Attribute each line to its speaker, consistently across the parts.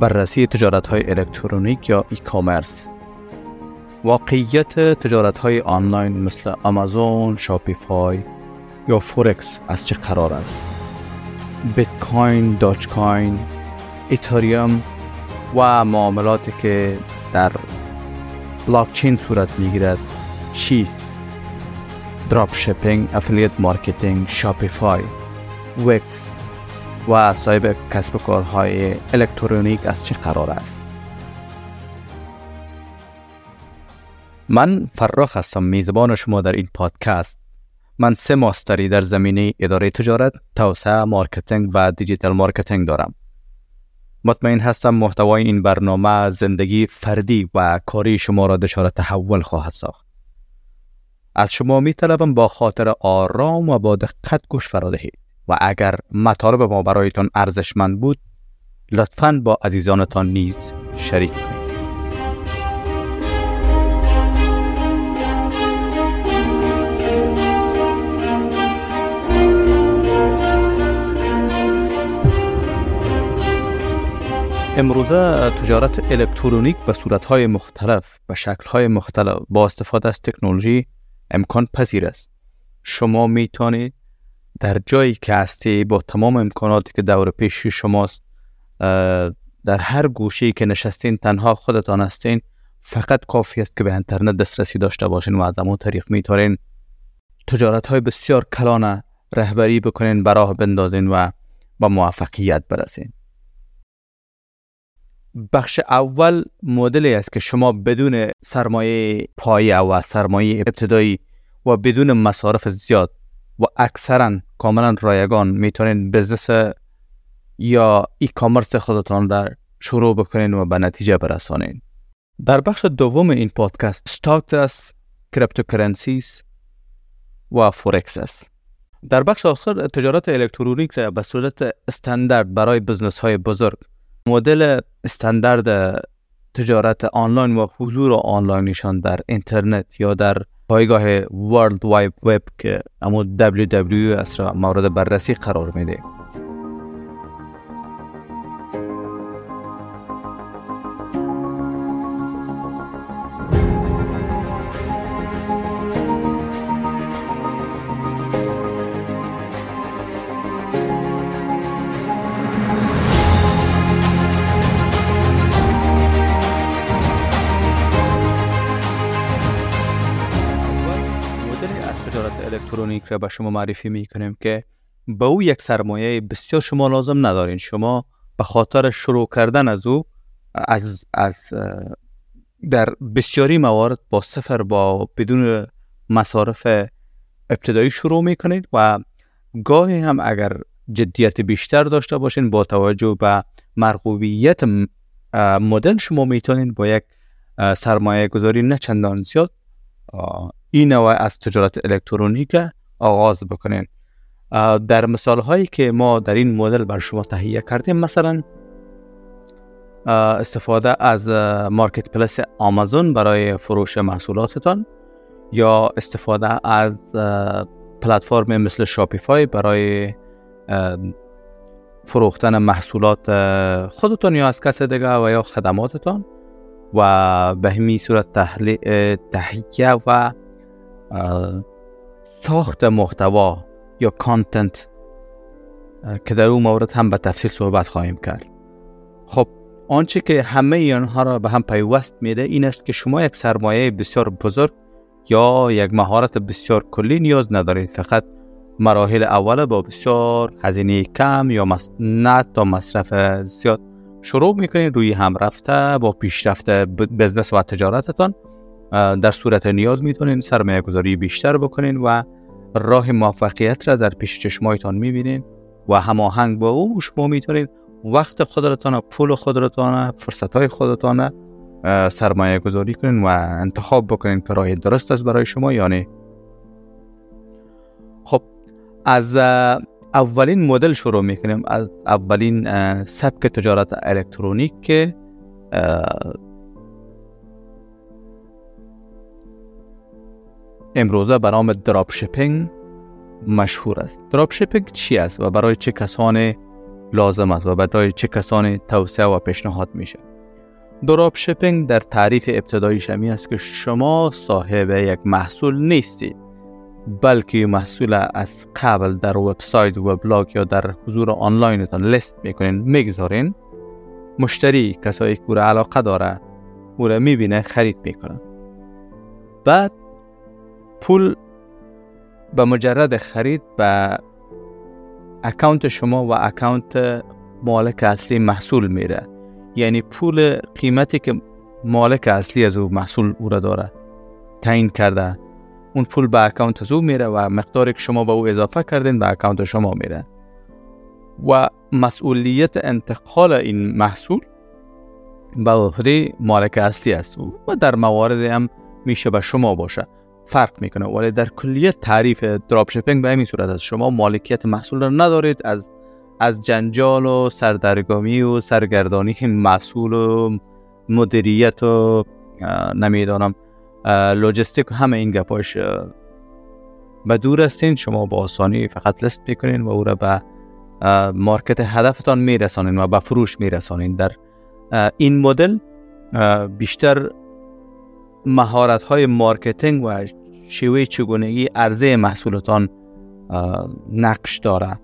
Speaker 1: بررسی تجارت های الکترونیک یا e-commerce واقعیت تجارت های آنلاین مثل آمازون، Shopify یا فورکس از چه قرار است؟ بیت کوین، Dogecoin، Ethereum و معاملاتی که در بلاکچین صورت می‌گیرد چیست؟ drop shipping، affiliate marketing، Shopify، Wix و صاحب کسب و کارهای الکترونیک از چه قرار است من فراخ هستم میزبان شما در این پادکست من سه master ی در زمینه اداره تجارت، توسعه، marketing و digital marketing دارم. مطمئن هستم محتوای این برنامه زندگی فردی و کاری شما را دچار تحول خواهد ساخت. از شما می طلبم با خاطر آرام و با دقت گوش فرا دهید و اگر مطالب ما برایتان ارزشمند بود لطفا با عزیزانتان نیز شریک کنید. امروزه تجارت الکترونیک به صورتهای مختلف و شکلهای مختلف با استفاده از تکنولوژی امکان پذیر است شما می‌تونید در جایی که هستی با تمام امکاناتی که دور پیش شماست در هر گوشه که نشستین تنها خودتان هستین فقط کافی است که به اینترنت دسترسی داشته باشین و از همون طریق می‌تونین تجارت های بسیار کلانه رهبری بکنین براه بندازین و با موفقیت برسین. بخش اول مدلی است که شما بدون سرمایه پایه و سرمایه ابتدایی و بدون مصارف زیاد و اکثرا کاملا رایگان می‌تونین business یا e-commerce خودتان را شروع بکنین و به نتیجه برسانین. در بخش دوم این پادکست stock است cryptocurrencies و فورکس است در بخش آخر تجارت الکترونیک را به صورت استاندارد برای business های بزرگ مدل استاندارد تجارت آنلاین و حضور آنلاینشان در اینترنت یا در پایگاه ورلد وایب وب که امو www را مورد بررسی قرار میده. به شما معرفی می کنیم که به او یک سرمایه بسیار شما لازم ندارین. شما به خاطر شروع کردن از او از, از در بسیاری موارد با صفر با بدون مصارف ابتدایی شروع می کنید و گاهی هم اگر جدیت بیشتر داشته باشین با توجه به مرغوبیت مدل شما می‌تونید با یک سرمایه گذاری نه چندان زیاد این نوع از تجارت الکترونیک آغاز بکنین. در مثال هایی که ما در این مدل بر شما تهیه کردیم مثلا استفاده از marketplace آمازون برای فروش محصولاتتان یا استفاده از پلتفرم مثل Shopify برای فروختن محصولات خودتان یا از کس دیگه و یا خدماتتان و به همین صورت تهیه و ساخت محتوا یا کانتنت که در اون مورد هم به تفصیل صحبت خواهیم کرد. خب آنچه که همه آنها را به هم پیوست میده این است که شما یک سرمایه بسیار بزرگ یا یک مهارت بسیار کلی نیاز ندارید. فقط مراحل اول با بسیار هزینه کم یا مس... نه تا مصرف زیاد شروع می‌کنید روی هم رفته با پیشرفت بزنس و تجارتتان. در صورت نیاز می‌تونین سرمایه گذاری بیشتر بکنین و راه موفقیت را در پیش چشمایتان می‌بینین و هماهنگ با او شما می‌تونید وقت خودتان پول خودتان فرصت های خودتان سرمایه گذاری کنین و انتخاب بکنین که راه درست است برای شما یا خب از اولین مدل شروع می‌کنیم. از اولین سبک تجارت الکترونیک که امروزه به نام دراپ شپینگ مشهور است. دراپ شپینگ چی است و برای چه کسانی لازم است و برای چه کسانی توصیه و پیشنهاد میشه؟ دراپ شپینگ در تعریف ابتدایی شمی است که شما صاحب یک محصول نیستید بلکه محصول از قبل در وبسایت و بلاگ یا در حضور آنلاینتان لیست می‌کنین می‌گذارین. مشتری کسایی که او علاقه داره او را می‌بینه خرید می‌کنه بعد پول به مجرد خرید به اکاونت شما و اکاونت مالک اصلی محصول میره. یعنی پول قیمتی که مالک اصلی از او محصول او را داره تعیین کرده اون پول به اکاونت از او میره و مقداری که شما به او اضافه کردین به اکاونت شما میره. و مسئولیت انتقال این محصول به عهده مالک اصلی است و در موارد هم میشه به شما باشه. فرق می‌کنه. ولی در کلیت تعریف دراپ شپینگ به همین صورت است. شما مالکیت محصول را ندارید. از از جنجال و سردرگمی و سرگردانی محصول و مدیریت و نمی‌دانم لوجستیک همه این گپاش به دور هستین شما با آسانی فقط لست می‌کنین و او را به market هدفتان میرسانین و به فروش میرسانین. در این مدل بیشتر مهارت های marketing و شیوه چگونگی عرضه محصولتان نقش داره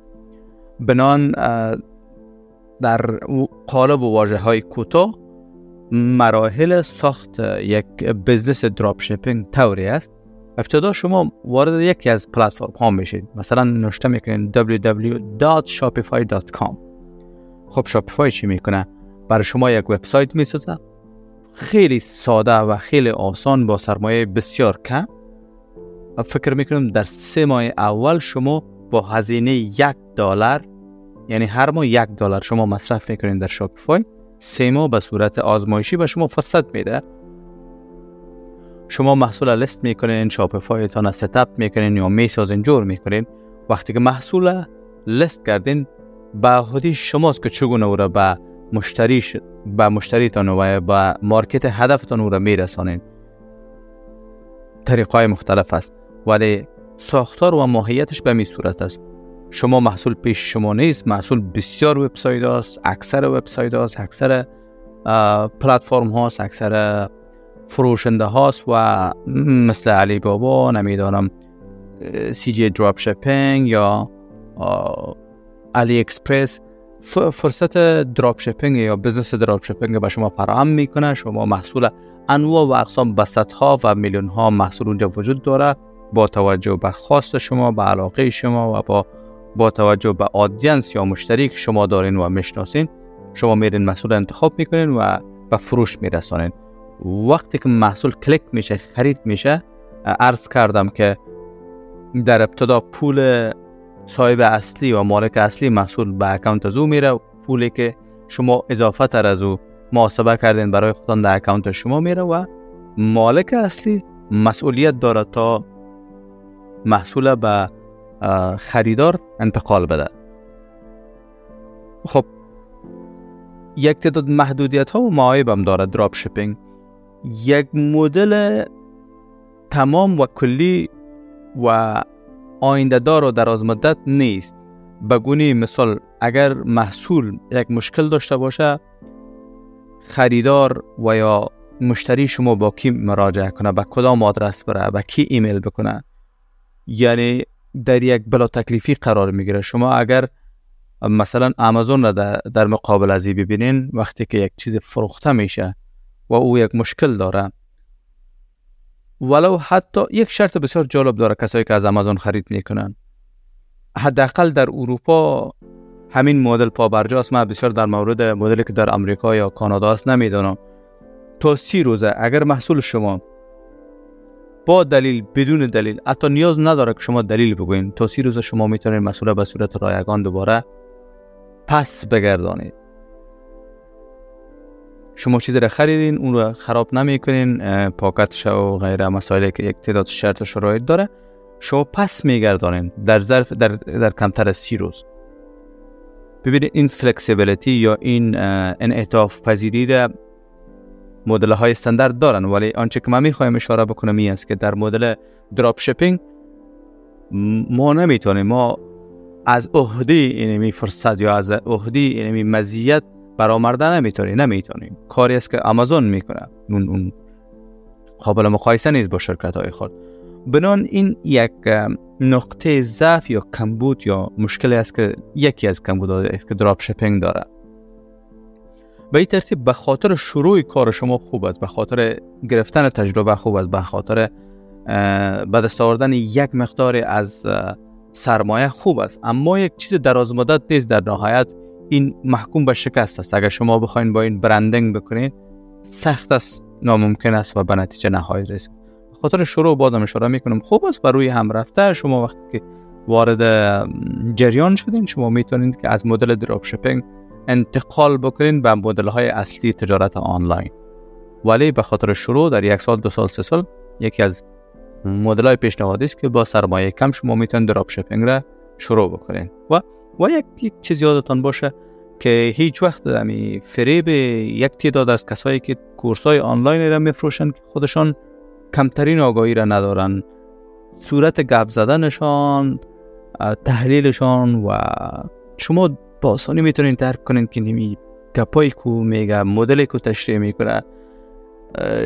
Speaker 1: بنان در قالب و واجه های کوتاه مراحل ساخت یک بزنس دراپ شپینگ طوری است. ابتدا شما وارد یکی از پلتفرم ها میشید. مثلا نوشته می‌کنین www.shopify.com خب شاپیفای چی می‌کنه؟ برای شما یک وبسایت می‌سازه خیلی ساده و خیلی آسان با سرمایه بسیار کم. فکر می‌کنم در سه ماه اول شما با هزینه یک دلار یعنی هر ماه یک دلار شما مصرف می‌کنین در شاپیفای سه ماه به صورت آزمایشی به شما فرصت میده. شما محصول لیست می‌کنین شاپیفایتان ستاپ می‌کنین یا می‌سازین جور می‌کنین. وقتی که محصول لیست کردین به خودی شماست که چگونه او را به مشتری به مشتریتان و به مارکت هدفتان او را میرسانین. طریقای مختلف است. ولی ساختار و ماهیتش به همی صورت است. شما محصول پیش شما نیست محصول بسیار وبسایت است اکثر وبسایت است اکثر پلتفرم هاست اکثر فروشنده هاست و مثل علی بابا نمی‌دانم CJ Dropshipping یا AliExpress فرصت drop shipping یا business drop shipping به شما فراهم می‌کنه. شما محصول انواع و اقسام به ها و میلیون ها محصول اونجا وجود داره. با توجه به خواست شما به علاقه شما و با با توجه به audience یا مشتری که شما دارین و می‌شناسین شما میرین محصول انتخاب می‌کنین و به فروش میرسانین. وقتی که محصول کلیک میشه خرید میشه عرض کردم که در ابتدا پول صاحب اصلی و مالک اصلی محصول به اکانت از او میره. پولی که شما اضافه تر از او محاسبه کردین برای خودتان در اکانت شما میره و مالک اصلی مسئولیت داره تا محصول به خریدار انتقال بده. خب یک تعداد محدودیت ها و معایب هم داره دراپ شپینگ. یک مدل تمام و کلی و آینده دار و دراز مدت نیست. بگونی مثال اگر محصول یک مشکل داشته باشه خریدار و یا مشتری شما با کی مراجعه کنه؟ به کدام آدرس بره؟ به کی ایمیل بکنه؟ یعنی در یک بلا تکلیفی قرار می‌گیره. شما اگر مثلا آمازون را در مقابل ازی ببینین وقتی که یک چیز فروخته میشه و او یک مشکل داره ولو حتی یک شرط بسیار جالب داره کسایی که از آمازون خرید می‌کنن. حداقل در اروپا همین مدل پابرجاست. من بسیار در مورد مدلی که در امریکا یا کانادا است نمی‌دانم. تا سی روزه اگر محصول شما با دلیل بدون دلیل حتی نیاز نداره که شما دلیل بگوین. تا سی روز شما می‌تونید مسئول به صورت رایگان دوباره پس بگردانید. شما چیزی را خریدین اون رو خراب نمی‌کنین پاکتش و غیره مسائلی که یک تعداد شرط و شرایط داره شما پس میگردانین در ظرف در, در کمتر از سی روز. ببینید این فلکسیبیلیتی یا این انعطاف پذیری را مدل های استاندارد دارن ولی آنچه که من می‌خوایم اشاره بکنم این است که در مدل دراپ شپینگ ما نمی‌تونیم ما از عهده اینمی فرصت یا از عهده اینمی مزیت برآورده نمی‌تونی نمی‌تونی کاری است که آمازون می‌کنه. اون اون قابل مقایسه نیست با شرکت های خود. بنان این یک نقطه ضعف یا کمبود یا مشکلی است که یکی از کمبود است که دراپ شپینگ داره. به این ترتیب به خاطر شروع کار شما خوب است به خاطر گرفتن تجربه خوب است به خاطر به دست آوردن یک مقدار از سرمایه خوب است. اما یک چیز دراز مدت نیست در نهایت این محکوم به شکست است. اگر شما بخواین با این برندینگ بکنید سخت است ناممکن است و به نتیجه نهایی رسید. خاطر شروع بادم اشاره می‌کنم. خوب است روی هم رفته. شما وقتی که وارد جریان شدین شما می‌تونید که از مدل دراپ شپینگ انتقال بکنید به مدل های اصلی تجارت آنلاین. ولی به خاطر شروع در یک سال دو سال سه سال یکی از مدل های پیشنهادی است که با سرمایه کم شما می‌تونید دراپ شپینگ را شروع بکنید و و یک, یک چیز یادتان باشه که هیچ وقت امی فریب یک تعداد از کسایی که کورس های آنلاین را میفروشن که خودشان کمترین آگاهی را ندارن. صورت گپ زدنشان تحلیلشان و شما با آسانی می‌تونید درک کنید که نمی گپایی کو میگه مدلی کو تشریح می‌کنه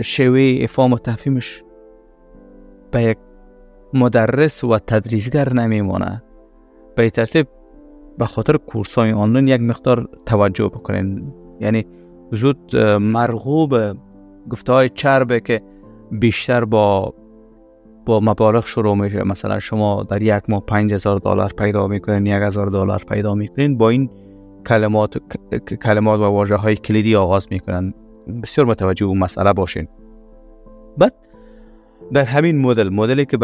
Speaker 1: شوی افهام و تفهیمش به یک مدرس و تدریسگر نمیمونه به ترتیب به خاطر کورس های آنلاین یک مقدار توجه بکنین یعنی زود مرغوب گفته های چربه که بیشتر با با مبالغ شروع میشه. مثلا شما در یک ماه 5000 دلار پیدا می‌کنین 1000 دلار پیدا می‌کنین با این کلمات کلمات و واژه های کلیدی آغاز می‌کنن. بسیار متوجه اون مسئله باشین. بعد در همین مدل مدلی که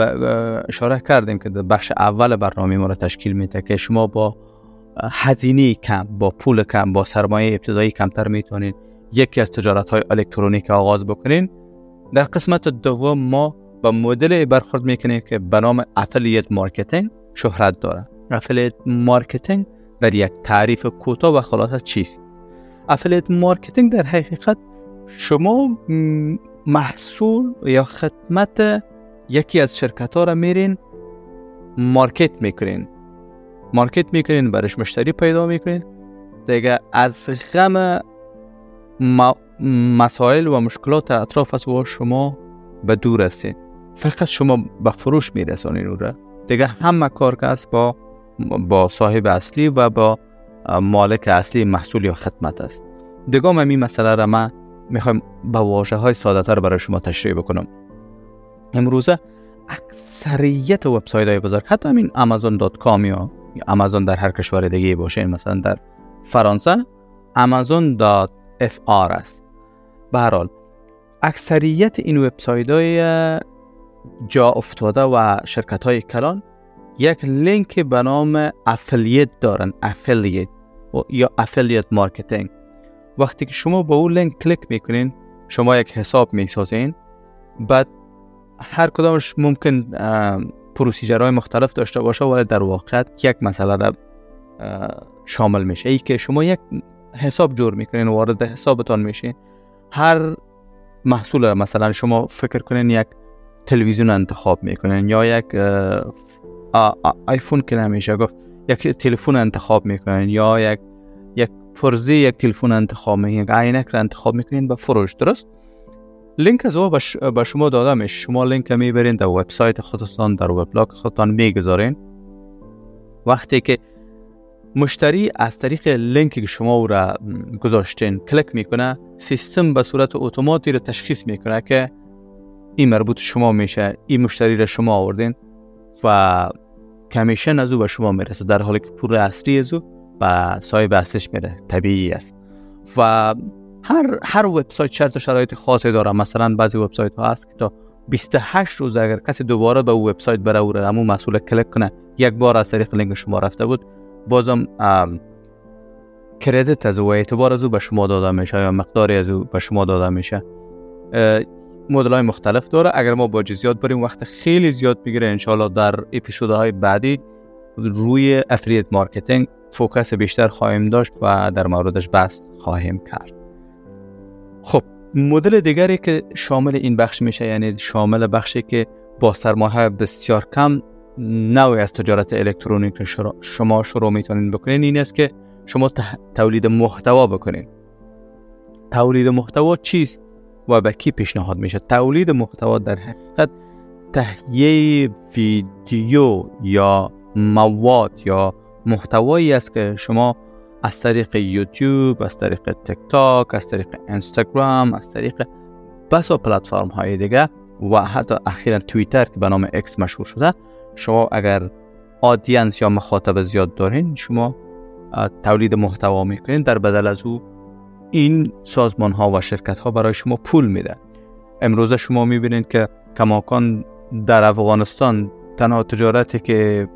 Speaker 1: اشاره کردیم که در بخش اول برنامه ما را تشکیل میده که شما با هزینه کم با پول کم با سرمایه ابتدایی کمتر می‌تونین یکی از تجارت های الکترونیک آغاز بکنین. در قسمت دوم ما با مدل برخورد می‌کنیم که به نام affiliate marketing شهرت داره. affiliate marketing در یک تعریف کوتاه و خلاصه چیست؟ affiliate marketing در حقیقت شما محصول یا خدمت یکی از شرکت ها را میرین market می‌کنین. market می‌کنین برش مشتری پیدا می‌کنین. دیگه از غم مسائل و مشکلات اطراف از شما به دور هستید فقط شما به فروش میرسانین او را. دیگه همه کار است با با صاحب اصلی و با مالک اصلی محصول یا خدمت است. دیگه من این مسئله را من می‌خوایم با واژه های ساده تر برای شما تشریح بکنم. امروزه اکثریت وبسایت های بزرگ حتی همین amazon.com یا امازون در هر کشور دیگه باشه مثلا در فرانسه amazon.fr است. به هر حال اکثریت این وبسایت های جا افتاده و شرکت های کلان یک لینک به نام affiliate دارن affiliate یا affiliate marketing وقتی که شما با اون لینک کلیک می‌کنین شما یک حساب می‌سازین. بعد هر کدامش ممکن procedure های مختلف داشته باشه ولی در واقع یک مسئله را شامل میشه. ای که شما یک حساب جور می‌کنین وارد حسابتان میشین. هر محصول را مثلا شما فکر کنین یک تلویزیون انتخاب می‌کنین یا یک آیفون که نمیشه گفت یک تلفن انتخاب می‌کنین یا یک یک فرزی یک تلفن انتخاب می‌کنین یک عینک را انتخاب می‌کنین به فروش درست؟ لینک از او به شما داده میشه. شما لینک می‌برین در وبسایت خودتان در وبلاگ خودتان می‌گذارین. وقتی که مشتری از طریق لینکی که شما او را گذاشتین کلیک می‌کنه سیستم به صورت اتوماتی را تشخیص می‌کنه که این مربوط شما میشه این مشتری را شما آوردین و کمیشن از او به شما می‌رسه در حالی که پول اصلی از او به صاحب اصلش میره طبیعی است. و هر هر وبسایت شرط شرایط خاصی داره. مثلا بعضی وبسایت ها هست که تا 28 روز اگر کسی دوباره به او وبسایت بره را همون مسئول کلیک کنه. یک بار از طریق لینک شما رفته بود. بازم credit از او و اعتبار از او به شما داده میشه یا مقداری از او به شما داده میشه. مدل های مختلف داره. اگر ما با زیاد بریم وقت خیلی زیاد بگیره انشالله در اپیزودهای بعدی روی affiliate marketing focus بیشتر خواهیم داشت و در موردش بحث خواهیم کرد. خب مدل دیگری که شامل این بخش میشه یعنی شامل بخشی که با سرمایه بسیار کم نوعی از تجارت الکترونیک شما شروع می‌تونین بکنین این است که شما تولید محتوا بکنین. تولید محتوا چیست؟ و به کی پیشنهاد میشه؟ تولید محتوا در حقیقت تهیه ویدیو یا مواد یا محتوایی است که شما از طریق یوتیوب از طریق تک تاک از طریق اینستاگرام از طریق بسا پلتفرم های دیگه و حتی اخیرا توییتر که به نام اکس مشهور شده شما اگر آدینس یا مخاطب زیاد دارین شما تولید محتوا می‌کنین در بدل از او این سازمان ها و شرکت ها برای شما پول میده. امروز شما می‌بینید که کماکان در افغانستان تنها تجارتی که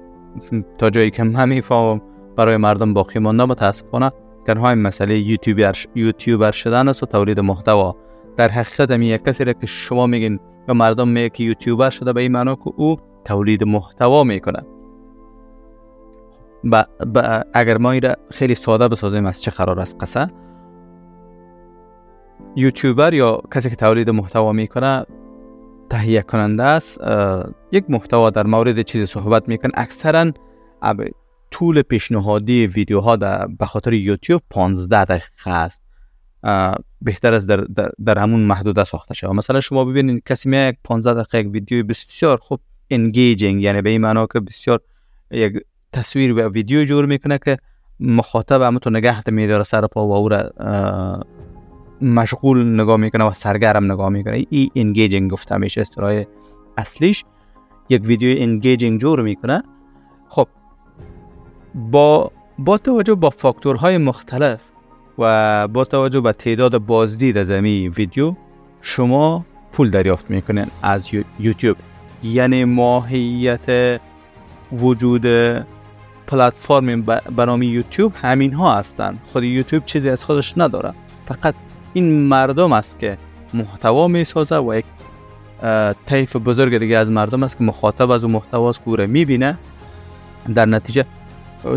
Speaker 1: تا جایی که من می‌فهمم برای مردم باقی مانده متاسفانه تنها این مسئله یوتیوبر یوتیوبر شدن است و تولید محتوا در حقیقت هم یک کسی را که شما میگین یا مردم میگه که یوتیوبر شده به این معنا که او تولید محتوا می‌کنه با, اگر ما این خیلی ساده بسازیم از چه قرار است؟ قصه؟ یوتیوبر یا کسی که تولید محتوا می‌کنه تهیه کننده است. یک محتوا در مورد چیزی صحبت می‌کنه. اکثرا طول پیشنهادی ویدیوها در به خاطر یوتیوب 15 دقیقه است. بهتر از در, در, در همون محدوده ساخته شود مثلا شما ببینید کسی می یک 15 دقیقه یک ویدیو بسیار خوب engaging یعنی به این معنا که بسیار یک تصویر و ویدیو جور می‌کنه که مخاطب همون تو نگه میداره سر پا و او را مشغول نگاه می‌کنه و سرگرم نگاه می‌کنه. ای engaging گفته میشه اصطلاح اصلیش. یک ویدیو engaging جور می‌کنه. خب با با توجه با فاکتورهای مختلف و با توجه به تعداد بازدید از این ویدیو شما پول دریافت می‌کنین از یوتیوب. یعنی ماهیت وجود پلتفرم به نام یوتیوب همین ها هستن. خود یوتیوب چیزی از خودش نداره. فقط این مردم است که محتوا می سازه و یک طیف بزرگ دیگه از مردم است که مخاطب از اون محتوا می می‌بینه. در نتیجه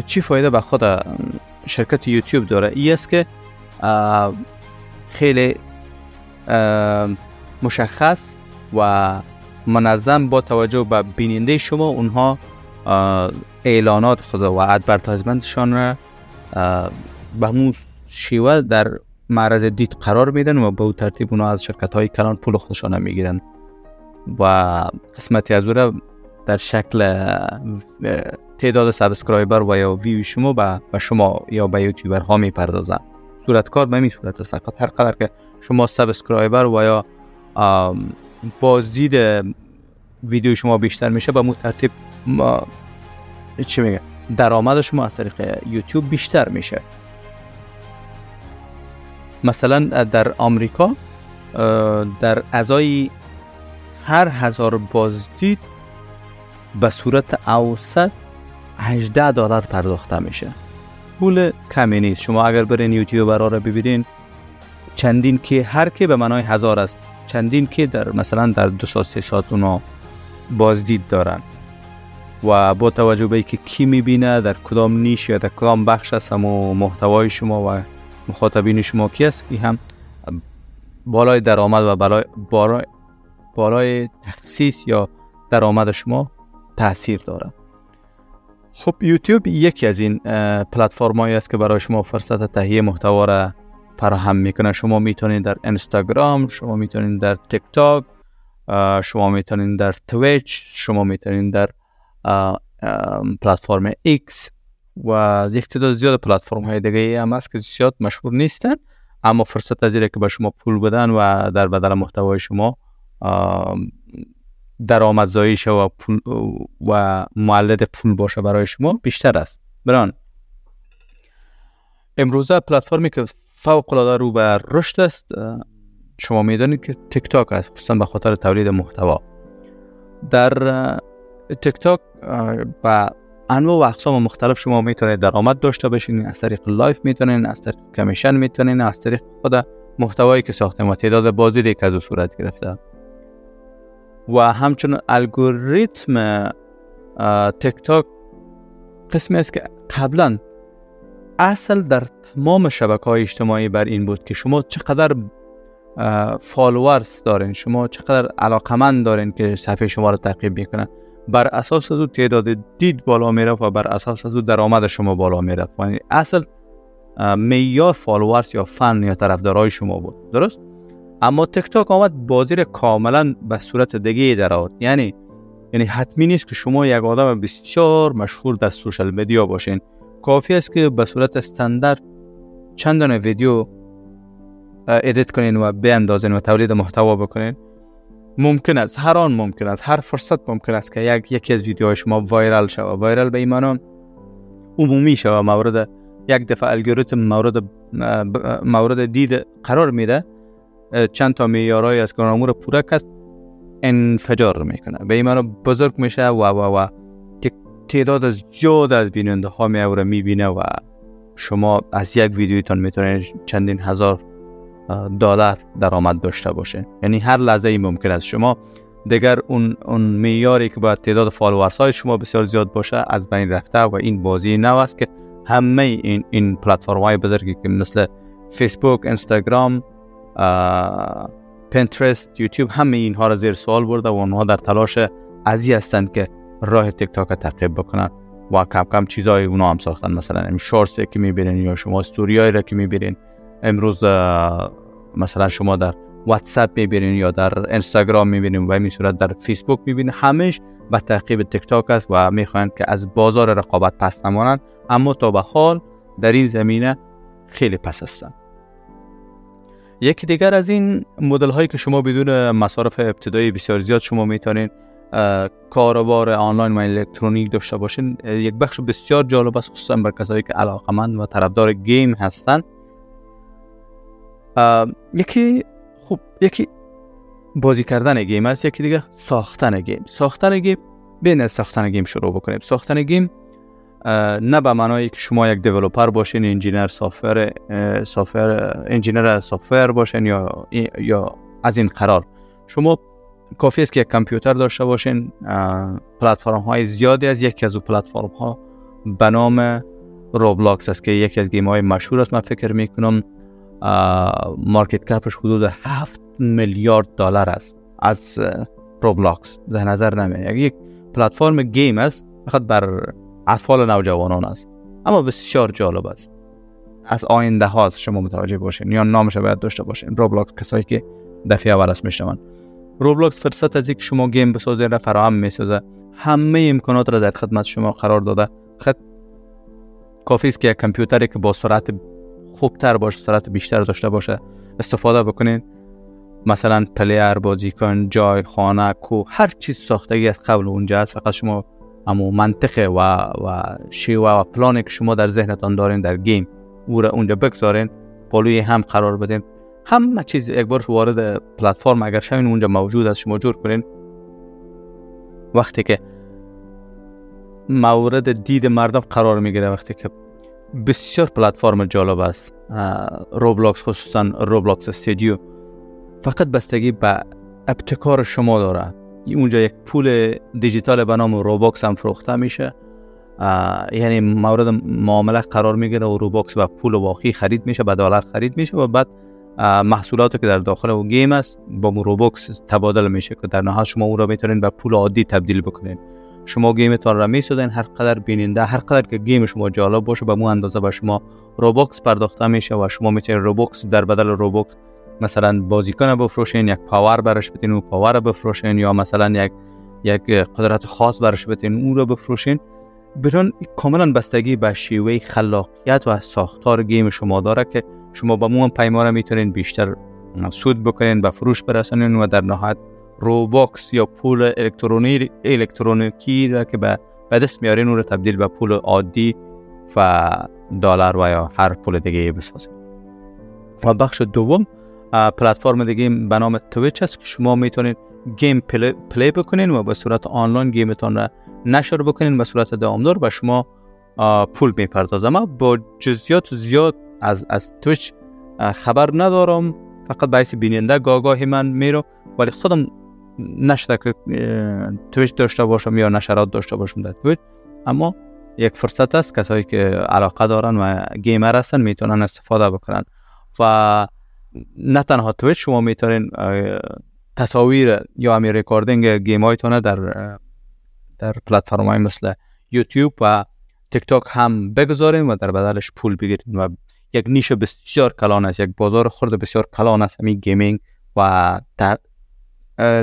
Speaker 1: چی فایده به خود شرکت یوتیوب داره؟ ای است که خیلی مشخص و منظم با توجه به بیننده شما اونها اعلانات خود و ادورتایزمنتشان را به همون شیوه در معرض دید قرار میدن و به ترتیب اونها از شرکت های کلان پول خودشان می‌گیرن. و قسمتی از او در شکل تعداد subscriber و یا view شما به شما یا به یوتیوبر ها می‌پردازن. صورت کار به همی صورت است. هر قدر که شما subscriber و یا بازدید ویدیو شما بیشتر میشه به ترتیب ما چی میگه درآمد شما از طریق یوتیوب بیشتر میشه. مثلا در آمریکا در ازای هر هزار بازدید به صورت اوسط 18 دلار پرداخته میشه. پول کمی نیست. شما اگر برین یوتیوب رو ببینین چندین که هر که به منای هزار است چندین که در مثلا در دو سال سه ساعت اونا بازدید دارن. و با توجه به که کی می‌بینه در کدام نیش یا در کدام بخش است و محتوای شما و مخاطبین شما کی است؟ این هم بالای درآمد و بالای بالای, بالای تخصیص یا درآمد شما تاثیر داره خب یوتیوب یکی از این پلتفرمایی است که برای شما فرصت تهیه محتوا را فراهم می‌کنه شما می‌تونید در اینستاگرام شما می‌تونید در تیک تاک شما می‌تونید در تویچ شما می‌تونید در پلتفرم ایکس و یک تعداد زیاد پلتفرم های دیگه هم هست که زیاد مشهور نیستن اما فرصت ازی که به شما پول بدن و در بدل محتوای شما درآمدزایی و پول و مولد پول باشه برای شما بیشتر است. بران. امروزه پلتفرمی که فوق العاده رو به رشد است شما می‌دانید که تیک تاک است خصوصا به خاطر تولید محتوا. در تیک تاک با انواع و اقسام مختلف شما می‌تونید درآمد داشته باشین از طریق live می‌تونین از طریق commission می‌تونین از طریق خود محتوایی که ساختیم و تعداد بازدیدی که از او صورت گرفته. و همچنین الگوریتم تیک تاک قسمی است که قبلا اصل در تمام شبکه های اجتماعی بر این بود که شما چقدر followers دارین شما چقدر علاقمند دارین که صفحه شما رو تعقیب می‌کنن. بر اساس از او تعداد دید بالا می‌رفت و بر اساس از او درآمد شما بالا می‌رفت. یعنی اصل معیار followers یا فن یا طرفدارای شما بود. درست؟ اما تیک تاک آمد بازی را کاملا به صورت دیگه در آورد. یعنی یعنی حتمی نیست که شما یک آدم بسیار مشهور در social media باشین. کافی است که به صورت استاندارد چند ویدیو ادیت کنین و بیاندازین و تولید محتوا بکنین. ممکن است هر آن ممکن است هر فرصت ممکن است که یک یکی از ویدیوهای شما وایرال شود وایرال به ایمان عمومی شود مورد یک دفعه الگوریتم مورد مورد دید قرار میده. چند تا معیارهای از کارامو رو پورا کرد انفجار می‌کنه. به این بزرگ میشه و و و که تعداد از زیاد از بیننده ها می می‌بینه و شما از یک ویدیویتان می‌تونید چندین هزار دلار درآمد داشته باشه. یعنی هر لحظه ای ممکن است شما دیگر اون اون معیاری که باید تعداد فالوورز های شما بسیار زیاد باشه از بین رفته و این بازی نو است که همه این این پلتفرم های بزرگی که مثل فیسبوک اینستاگرام پنترست یوتیوب همه اینها را زیر سوال برده و اونها در تلاش ازی هستند که راه تیک تاک تعقیب بکنن و کم کم چیزای اونا هم ساختن. مثلا این shorts که می‌بینین یا شما استوریایی را که می‌بینین. امروز مثلا شما در واتساپ می‌بینین یا در اینستاگرام می‌بینین و این صورت در فیسبوک می‌بینین همش به تعقیب تیک تاک است و می‌خواین که از بازار رقابت پس نمانند. اما تا به حال در این زمینه خیلی پس هستند. یکی دیگر از این مدل هایی که شما بدون مصارف ابتدایی بسیار زیاد شما می‌تونین کاروبار آنلاین و الکترونیک داشته باشین یک بخش بسیار جالب است خصوصا بر کسایی که علاقمند و طرفدار game هستند. یکی خوب یکی بازی کردن game است یکی دیگه ساختن game. ساختن game بین ساختن game شروع بکنیم. ساختن game نه به معنای که شما یک developer باشین engineer software software engineer software باشین یا یا از این قرار. شما کافی است که یک کامپیوتر داشته باشین. پلتفرم های زیادی از یکی از اون پلتفرم ها به نام Roblox است که یکی از گیم های مشهور است من فکر می‌کنم. market cap ش حدود 7 میلیارد دلار است. از Roblox در نظر نمی یک پلتفرم گیم است فقط بر اطفال نوجوانان است. اما بسیار جالب است. از آینده ها شما متوجه باشین. یا نامش باید داشته باشین. Roblox کسایی که دفعه اول است میشنون. Roblox فرصت از اینکه شما گیم بسازین را فراهم می‌سازه. همه امکانات را در خدمت شما قرار داده. خد کافی است که یک کامپیوتری که با سرعت خوبتر باشه سرعت بیشتر داشته باشه استفاده بکنین مثلا player بازیکن جای خانه کو هر چیز ساختگی از قبل اونجا است فقط شما اما منطقه و و شیوه و پلانی که شما در ذهنتان دارین در گیم او را اونجا بگذارین پلوی هم قرار بدین. همه چیز یک بار وارد پلتفرم اگر شوین اونجا موجود است شما جور کنین. وقتی که مورد دید مردم قرار می‌گیره وقتی که بسیار پلتفرم جالب است. روبلاکس خصوصا روبلاکس استودیو فقط بستگی به ابتکار شما داره. اونجا یک پول دیجیتال به نام Robux هم فروخته میشه. یعنی مورد معامله قرار می‌گیره و Robux و پول واقعی خرید میشه به دلار خرید میشه و بعد محصولاتی که در داخل او گیم است با Robux تبادل میشه که در نهایت شما او را می‌تونین به پول عادی تبدیل بکنین شما گیمتان را می‌سازین هر قدر بیننده هر قدر که گیم شما جالب باشه به مو اندازه به شما Robux پرداخته میشه و شما می‌تونین Robux در بدل Robux مثلا بازیکن بفروشین یک power برش بدین و power بفروشین یا مثلا یک یک قدرت خاص برش بدین اون رو بفروشین. بران کاملا بستگی به شیوه خلاقیت و ساختار گیم شما داره که شما با مون پیمانه می‌تونین بیشتر سود بکنین به فروش برسونین و در نهایت Robux یا پول الکترونی الکترونیکی را که به دست میارین اون رو تبدیل به پول عادی و دلار و یا هر پول دیگه بسازین و بخش دوم پلتفرم دیگه به نام Twitch است که شما می‌تونید gameplay, play بکنین و به صورت آنلاین گیمتان را نشر بکنین به صورت دوامدار و شما پول می‌پردازه. اما با جزیات زیاد از از Twitch خبر ندارم. فقط باعث بیننده گاگاهی من میرم. ولی خودم نشده که Twitch داشته باشم یا نشرات داشته باشم در Twitch اما یک فرصت است کسایی که علاقه دارن و گیمر هستن می‌تونن استفاده بکنن. و نه تنها Twitch شما می‌تونین تصاویر یا امی recording گیم هایتونه در در پلتفرم های مثل یوتیوب و تیک تاک هم بگذاریم و در بدلش پول بگیریم و یک niche بسیار کلان است یک بازار خرد بسیار کلان است همین gaming و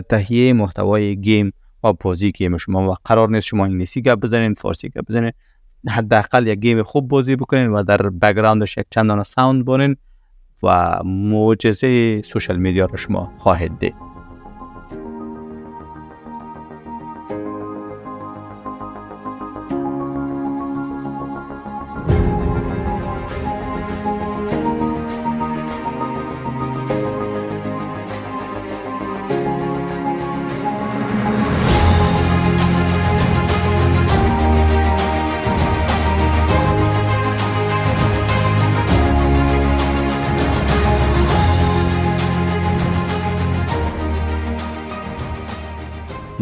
Speaker 1: تهیه محتوای گیم و بازی گیم شما و قرار نیست شما انگلیسی گپ بزنین فارسی گپ بزنین. حداقل یک گیم خوب بازی بکنین و در background ش یک چند sound بونین و معجزه social media را شما خواهد دید.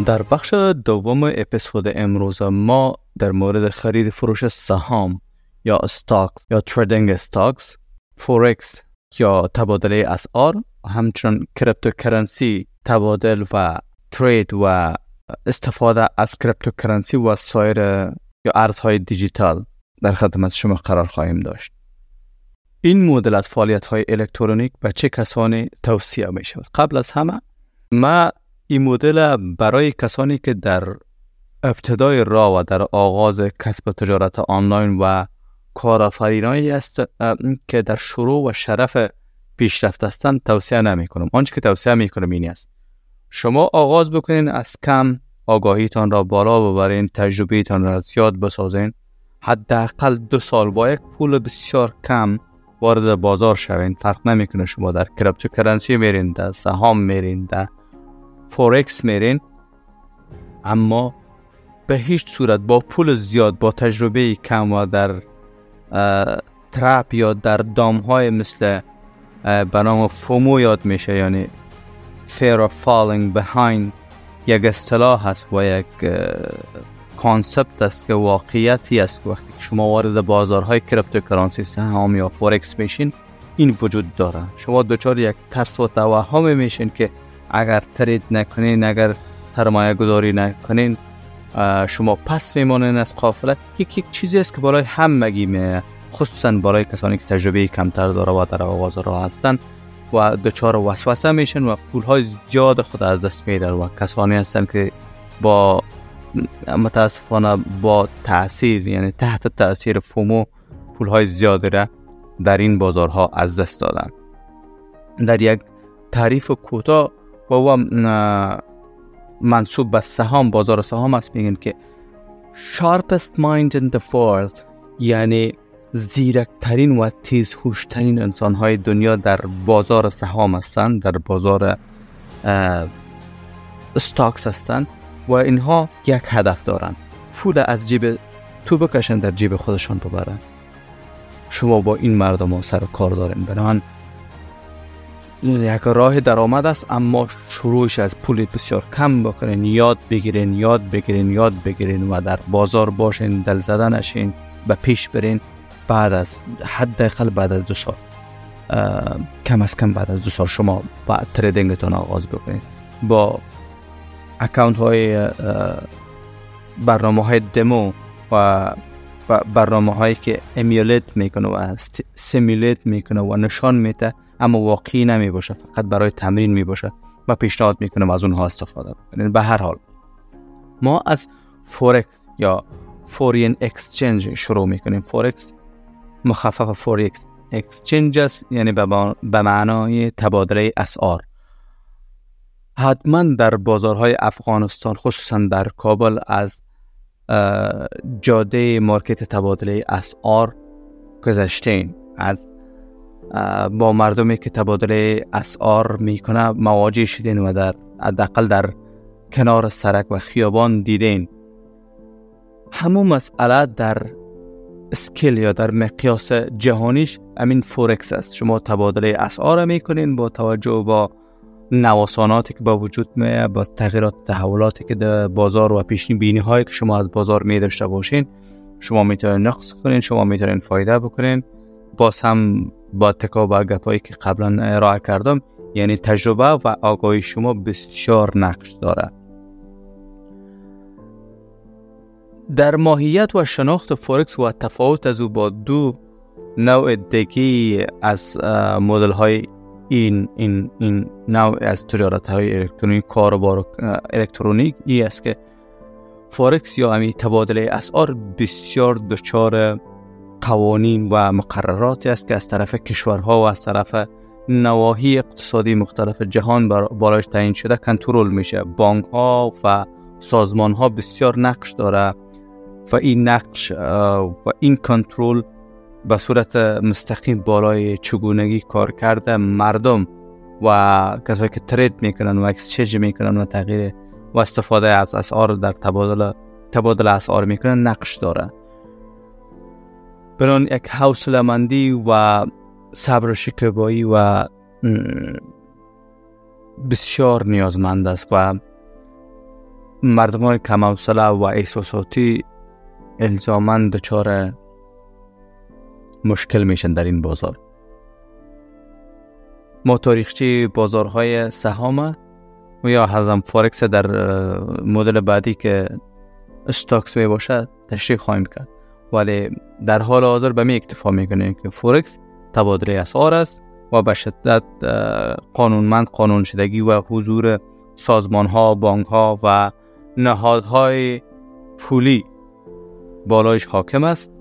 Speaker 1: در بخش دوم اپیزود امروز ما در مورد خرید فروش سهام یا stock یا trading stocks Forex یا تبادله اسعار همچنان cryptocurrency تبادل و trade و استفاده از cryptocurrency و سایر یا ارزهای دیجیتال در خدمت شما قرار خواهیم داشت. این مدل از فعالیت های الکترونیک به چه کسانی توصیه می شود قبل از همه ما این مدل برای کسانی که در ابتدای راه و در آغاز کسب تجارت آنلاین و کارآفرینایی است که در شروع و شرف پیشرفت هستند توصیه نمی کنم آنچه که توصیه می کنم این است. شما آغاز بکنین از کم آگاهیتان را بالا ببرین تجربیتان را زیاد بسازین. حداقل دو سال با یک پول بسیار کم وارد بازار شوین. فرق نمی‌کنه شما در cryptocurrency میرین در سهام میرین در فورکس میرین اما به هیچ صورت با پول زیاد با تجربه کم و در trap یا در دام های مثل به نام FOMO یاد میشه یعنی fear of falling behind یک اصطلاح هست و یک concept است که واقعیتی است که وقتی شما وارد بازارهای cryptocurrency سهام یا فورکس میشین این وجود داره شما دچار یک ترس و توهم میشین که اگر ترید نکنین اگر سرمایه گذاری نکنین شما پس میمانین از قافله یک یک چیزی است که برای همگی می خصوصا برای کسانی که تجربه کمتر داره و در آغاز راه هستند و دچار وسوسه میشن و پول های زیاد خود از دست میدن و کسانی هستن که با متاسفانه با تاثیر یعنی تحت تاثیر فومو پول های زیادی را در این بازارها از دست دادن. در یک تعریف کوتاه و او منصوب به سهام بازار سهام است. میگن که sharpest mind in the world یعنی زیرکترین و تیزهوشترین انسان های دنیا در بازار سهام هستند در بازار استاکس هستند و اینها یک هدف دارند پول از جیب تو بکشن در جیب خودشان ببرن. شما با این مردم ها سر کار دارین. بنابراین یک راه درآمد است اما شروعش از پول بسیار کم بکنین. یاد بگیرین یاد بگیرین یاد بگیرین و در بازار باشین دل زدن نشین به پیش برین. بعد از حداقل بعد از دو سال کم از کم بعد از دو سال شما با تریدینگتون آغاز بکنید با account های برنامه های دمو و برنامه هایی که emulate می‌کنه و simulate می‌کنه و نشان میده اما واقعی نمی باشه فقط برای تمرین می باشه و پیشنهاد می‌کنم از اونها استفاده بکنید به هر حال ما از فورکس یا foreign exchange شروع می‌کنیم. فورکس مخفف Forex exchange است یعنی به معنای تبادله اسعار. حتما در بازارهای افغانستان خصوصا در کابل از جاده مارکت تبادله اسعار گذشتین از با مردمی که تبادله اسعار می‌کنه مواجه شدین و در حداقل در کنار سرک و خیابان دیدین. همون مسئله در scale یا در مقیاس جهانیش امین فورکس است. شما تبادله اسعار می‌کنین با توجه با نوساناتی که با وجود می با تغییرات تحولاتی که در بازار و پیشنی بینی هایی که شما از بازار می داشته باشین شما می‌تونین نقص کنین شما می‌تونین فایده بکنین. باز هم با تکا گپایی که قبلا ارائه کردم یعنی تجربه و آگاهی شما بسیار نقش داره. در ماهیت و شناخت فورکس و تفاوت از او با دو نوع دیگی از مدل های این, این, این نوع از تجارت های الکترونیک کاروبار الکترونیک ای است که فورکس یا امی تبادله اسعار بسیار دچار قوانین و مقرراتی است که از طرف کشورها و از طرف نواحی اقتصادی مختلف جهان بالایش تعیین شده کنترل میشه. بانک ها و سازمان ها بسیار نقش داره و این نقش و این کنترل به صورت مستقیم بالای چگونگی کار کرده. مردم و کسایی که ترید می‌کنن و اکسچنج می‌کنن و تغییر و استفاده از اسعار در تبادل تبادل اسعار می‌کنن نقش داره. بران یک حوصله مندی و صبر و شکیبایی و بسیار نیازمند است و مردمان کم و احساساتی الزامن دچار مشکل میشن در این بازار. ما تاریخچی بازارهای سهام و یا حزم فارکس در مدل بعدی که stocks می باشد تشریح خواهیم کرد. ولی در حال حاضر به همی اکتفا می‌کنیم که فورکس تبادله اسعار است و به شدت قانونمند قانون شدگی و حضور سازمان ها بانک ها و نهادهای پولی بالایش حاکم است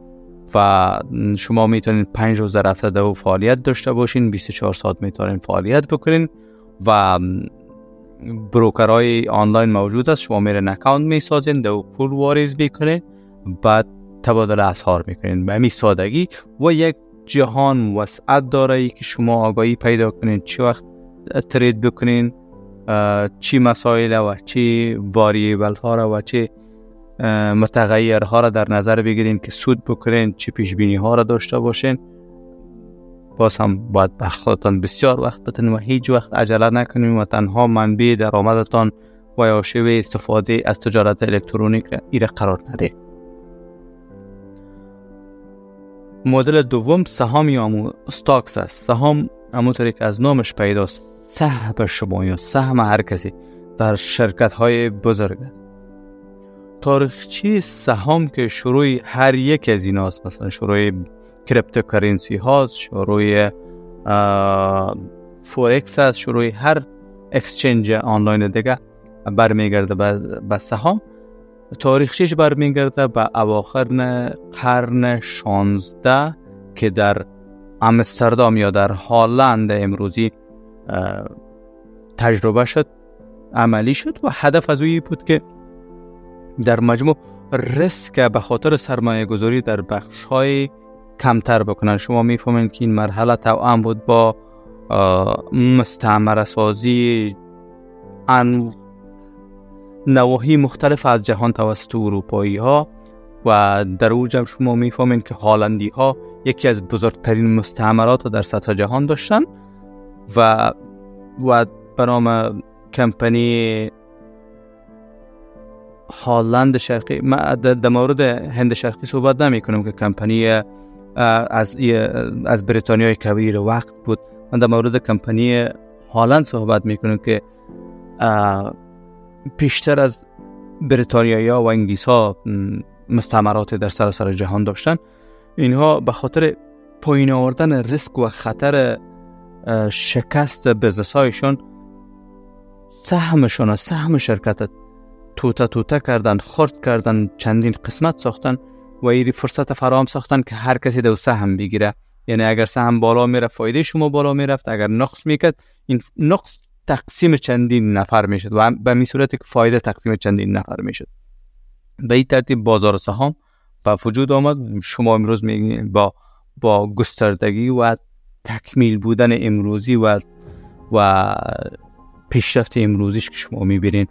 Speaker 1: و شما می‌تونید پنج روز در هفته دو فعالیت داشته باشین 24 ساعت می‌تونید فعالیت بکنین و بروکرهای آنلاین موجود است. شما میرین اکاونت می‌سازین دو پول واریز می‌کنین بعد تبادل اسعار می‌کنین. به همین سادگی و یک جهان وسعت داره که شما آگاهی پیدا کنین چه وقت ترید بکنین چی مسائل و چی واریبل ها را و چی متغیرها را در نظر بگیرین که سود بکنین چی پیش بینی ها را داشته باشین. باز هم باید بخصاتان بسیار وقت بتنیم و هیچ وقت عجله نکنیم و تنها منبع درآمدتان و یا شیوه استفاده از تجارت الکترونیک را قرار نده مدل دوم سهام یا امو stocks است. سهام همونطوری که از نامش پیداست. سهم شما یا سهم هر کسی در شرکت های بزرگ است. تاریخچی سهام که شروع هر یک از این هاست مثلا شروع cryptocurrency هاست شروع فورکس هست شروع هر exchange آنلاین دیگه برمیگرده به سهام. تاریخچیش برمیگرده به اواخر قرن 16 که در امستردام یا در هالند امروزی تجربه شد عملی شد و هدف از او ای بود که در مجموع ریسک به خاطر سرمایه گذاری در بخش های کمتر بکنن. شما می‌فهمین که این مرحله توام بود با مستعمره سازی نواحی مختلف از جهان توسط اروپایی ها و در او جمع شما می‌فهمین که هالندی ها یکی از بزرگترین مستعمرات در سطح جهان داشتن و و به نام کمپانی هالند شرقی ما در مورد هند شرقی صحبت نمی کنم که کمپانی از از بریتانیای کبیر وقت بود. من در مورد کمپانی هالند صحبت می کنم که پیشتر از بریتانیایی و انگلیس ها مستعمرات در سراسر جهان داشتن. اینها به خاطر پایین آوردن ریسک و خطر شکست بزنس هایشان سهمشان سهم شرکت توته توته کردن خرد کردن چندین قسمت ساختن و ایری فرصت فراهم ساختن که هر کسی دو سهم بگیره. یعنی اگر سهم بالا میره فایده شما بالا می‌رفت. اگر نقص می‌کرد این نقص تقسیم چندین نفر می‌شد و به می صورت که فایده تقسیم چندین نفر می‌شد. به این ترتیب بازار سهام به وجود آمد. شما امروز می با با گستردگی و تکمیل بودن امروزی و و پیشرفت امروزیش که شما می‌بینین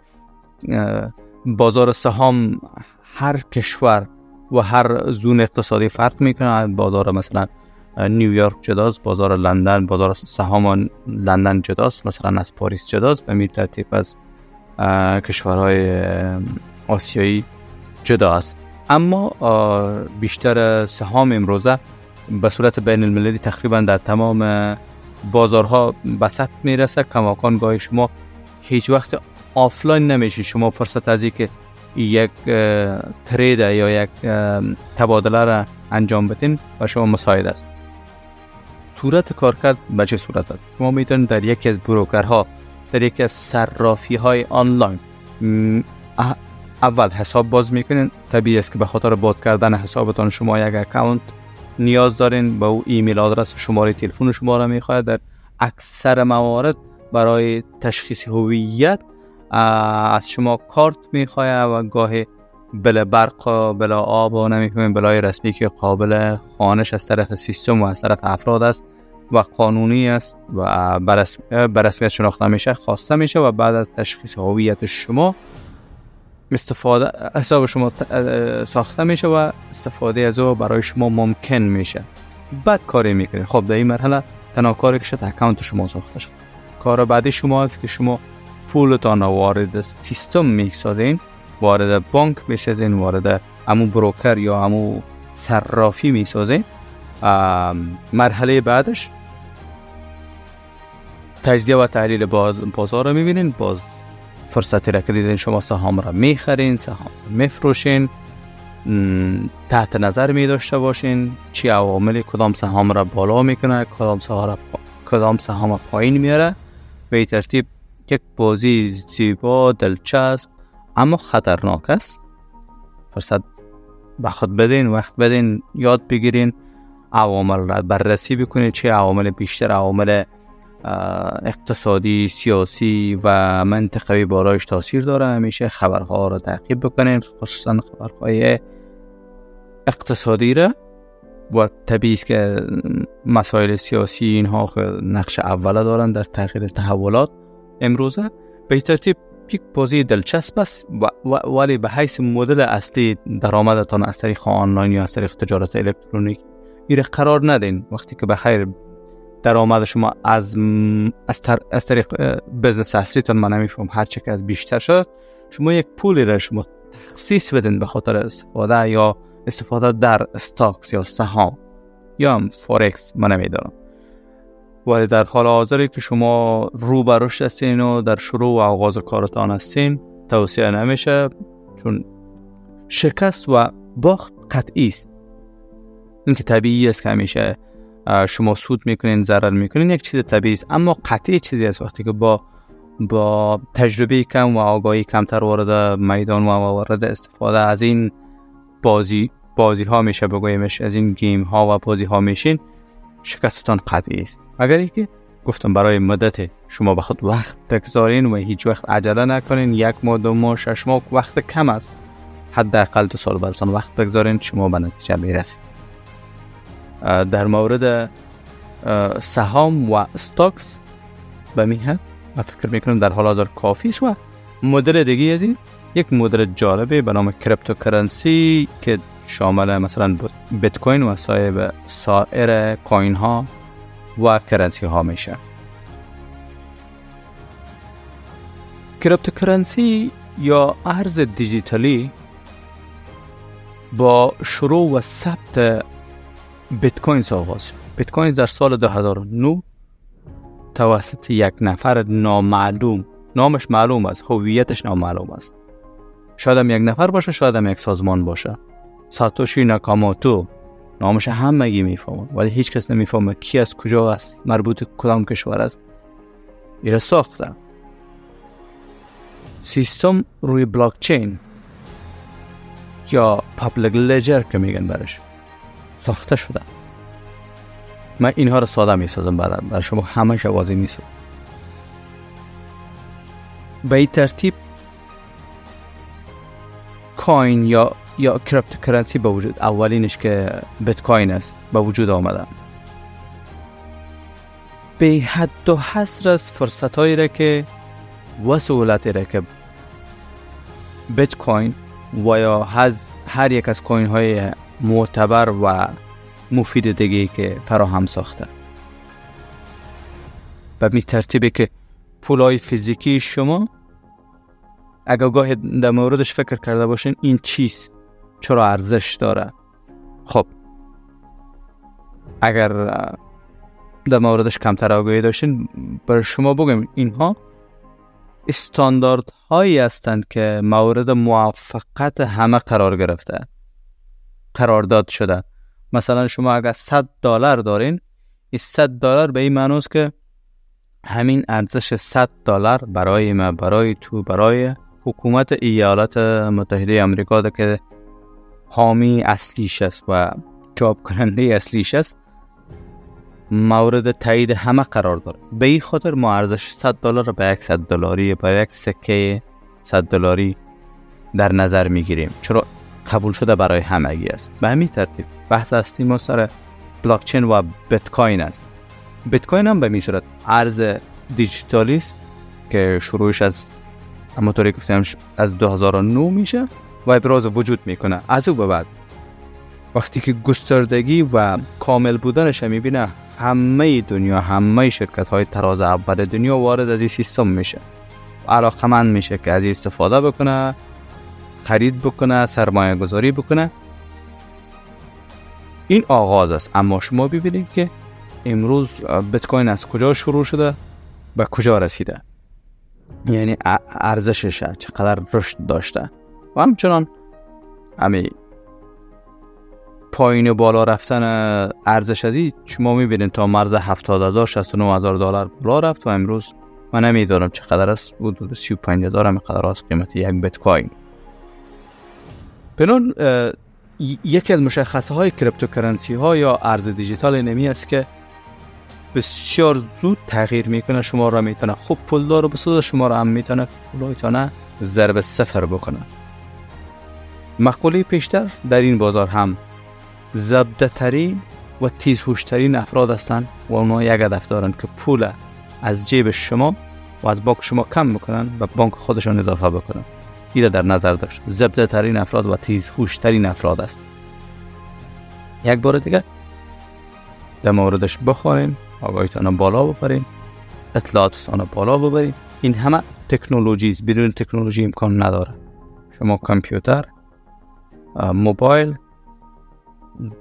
Speaker 1: بازار سهام هر کشور و هر زون اقتصادی فرق می‌کنه. بازار مثلا نیویورک جداست بازار لندن بازار سهام لندن جداست مثلا از پاریس جداست به میر ترتیب از کشورهای آسیایی جدا است اما بیشتر سهام امروزه به صورت بین المللی تقریبا در تمام بازارها به ثبت می‌رسه. کماکان گاه شما هیچ وقت آفلاین نمیشه شما فرصت از که یک ترید یا یک تبادله را انجام بدین و شما مساعد است صورت کارکرد به چه صورت است؟ شما می‌تونید در یکی از بروکرها در یکی از صرافی های آنلاین اول حساب باز می‌کنین. طبیعی است که به خاطر باز کردن حسابتان شما یک اکاونت نیاز دارین. با او ایمیل آدرس و شماره تلفن شما را می‌خواهد. در اکثر موارد برای تشخیص هویت از شما کارت می‌خواهد و گاهی بلا برق و بلا آب و نمی‌فهمیم. بلای رسمی که قابل خانش از طرف سیستم و از طرف افراد است و قانونی است و بر رسمیت شناخته میشه خواسته میشه و بعد از تشخیص هویت شما استفاده حساب شما ساخته میشه و استفاده از او برای شما ممکن میشه. بعد کاری می‌کنید. خب در این مرحله تنها کاری که شد اکانت شما ساخته شد. کار بعدی شما است که شما پولتان وارد سیستم می‌سازین. وارد بانک می‌سازین وارد امو بروکر یا امو صرافی می‌سازین. مرحله بعدش تجزیه و تحلیل بازار رو می‌بینین باز فرصتی را که دیدین شما سهام را می‌خرین سهام میفروشین. تحت نظر می داشته باشین چی عوامل کدام سهام را بالا می‌کنه کدام سهام را کدام سهام پایین میاره به ترتیب یک بازی زیبا دلچسب اما خطرناک است. فرصت به خود بدین وقت بدین یاد بگیرین عوامل را بررسی بکنید چه عوامل بیشتر عوامل اقتصادی سیاسی و منطقوی بارایش تاثیر داره. همیشه خبرها را تعقیب بکنیم خصوصا خبرهای اقتصادی را. و طبیعی که مسائل سیاسی اینها نقش اوله دارن در تغییر تحولات امروزه. به ترتیب یک بازی دلچسب است ولی به حیث مدل اصلی درآمدتان از طریق آنلاین یا از طریق تجارت الکترونیک ایره قرار ندین. وقتی که به خیر درآمد شما از از, از طریق business اصلیتون من نمیفهم. هر چه که از بیشتر شد شما یک پولی را شما تخصیص بدین به خاطر استفاده یا استفاده در stocks یا سهام یا فورکس من نمی‌دانم. ولی در حال حاضری که شما رو به رشد هستین و در شروع و آغاز کارتان هستین توصیه نمیشه چون شکست و باخت قطعی است. این که طبیعی است که همیشه شما سود می‌کنین ضرر می‌کنین یک چیز طبیعی است. اما قطعی چیزی است وقتی که با با تجربه کم و آگاهی کمتر وارد میدان و وارد استفاده از این بازی بازی ها میشه بگویمش از این گیم ها و بازی ها میشین شکستتان قطعی است. اگر که گفتم برای مدت شما به خود وقت بگذارین و هیچ وقت عجله نکنین. یک ماه دو ماه شش ماه وقت کم است. حداقل دو سال برسان وقت بگذارین شما به نتیجه می‌رسید. در مورد سهام و stocks به همین فکر می‌کنم در حال حاضر کافی و مدل دیگه از این یک مدل جالبه به نام cryptocurrency که شامل مثلا بیت کوین و سایر سایر coin ها و currency ها میشه. cryptocurrency یا ارز دیجیتالی با شروع و ثبت بیت کوین آغاز بیت کوین در سال 2009 توسط یک نفر نامعلوم نامش معلوم است هویتش نامعلوم است. شاید هم یک نفر باشه شاید هم یک سازمان باشه. ساتوشی ناکاموتو نامش همگی می‌فهمن ولی هیچ کس نمی‌فهمه کی از کجا است مربوط کدام کشور است. ایره ساختن. سیستم روی بلاک چین یا public ledger که میگن برش. ساخته شده. من اینها رو ساده می‌سازم برای بر شما همه واضح نیست. به این ترتیب coin یا یا cryptocurrency به وجود اولینش که بیت کوین است به وجود آمده. به حد و حصر از فرصت هایی را که و سهولتی را که بیت کوین و یا هر یک از کوین های معتبر و مفید دیگه که فراهم ساخته. به می ترتیبی که پولای فیزیکی شما اگر گاه در موردش فکر کرده باشین این چیز چرا ارزش داره. خب اگر در موردش کمتر آگاهی داشتین برای شما بگم اینها استاندارد هایی هستند که مورد موفقت همه قرار گرفته قرارداد شده. مثلا شما اگر 100 دلار دارین این 100 دلار به این معنی که همین ارزش 100 دلار برای ما برای تو برای حکومت ایالات متحده آمریکا که حامی اصلیش است و جاب کننده اصلیش است. مورد تایید همه قرار داره به این خاطر ما ارزش 100 دلار به یک 100 دلاری به یک سکه 100 دلاری در نظر می‌گیریم چرا قبول شده برای همگی است. به همین ترتیب بحث اصلی ما سر بلاکچین و بیت کوین است. بیت کوین هم به می صورت ارز دیجیتالی است که شروعش از همونطوری گفتم از 2009 میشه. و ابراز وجود می‌کنه. از او به بعد وقتی که گستردگی و کامل بودنش می‌بینه همه دنیا همه شرکت های تراز اول دنیا وارد از این سیستم میشه. علاقمند میشه که از این استفاده بکنه خرید بکنه سرمایه گذاری بکنه. این آغاز است. اما شما ببینید که امروز بیت کوین از کجا شروع شده به کجا رسیده. یعنی ارزشش چقدر رشد داشته. و همچنان همین پایین بالا رفتن ارزش ازی شما می‌بینید تا مرز 70 هزار 69 هزار دلار بالا رفت و امروز من نمی‌دانم چقدر است. حدود 35 هزار هم قدر است قیمت یک بیت کوین بنا یکی از مشخصه های cryptocurrency ها یا ارز دیجیتال همی است که بسیار زود تغییر می‌کنه. شما را می‌تونه خوب پولدار و بسازه شما را هم می‌تونه پولایتانه ضرب صفر بکنه. مقوله پیشتر در این بازار هم زبده ترین و تیزهوشترین افراد هستند و اونها یک هدف دارند که پول از جیب شما و از بانک شما کم می‌کنن و بانک خودشان اضافه بکنن این در نظر داشت. زبده ترین افراد و تیزهوشترین افراد است. یک بار دیگه در موردش بخورین آگاهیتان بالا ببرین اطلاعاتتان بالا ببرین این همه تکنولوژی بدون تکنولوژی امکان نداره شما کامپیوتر موبایل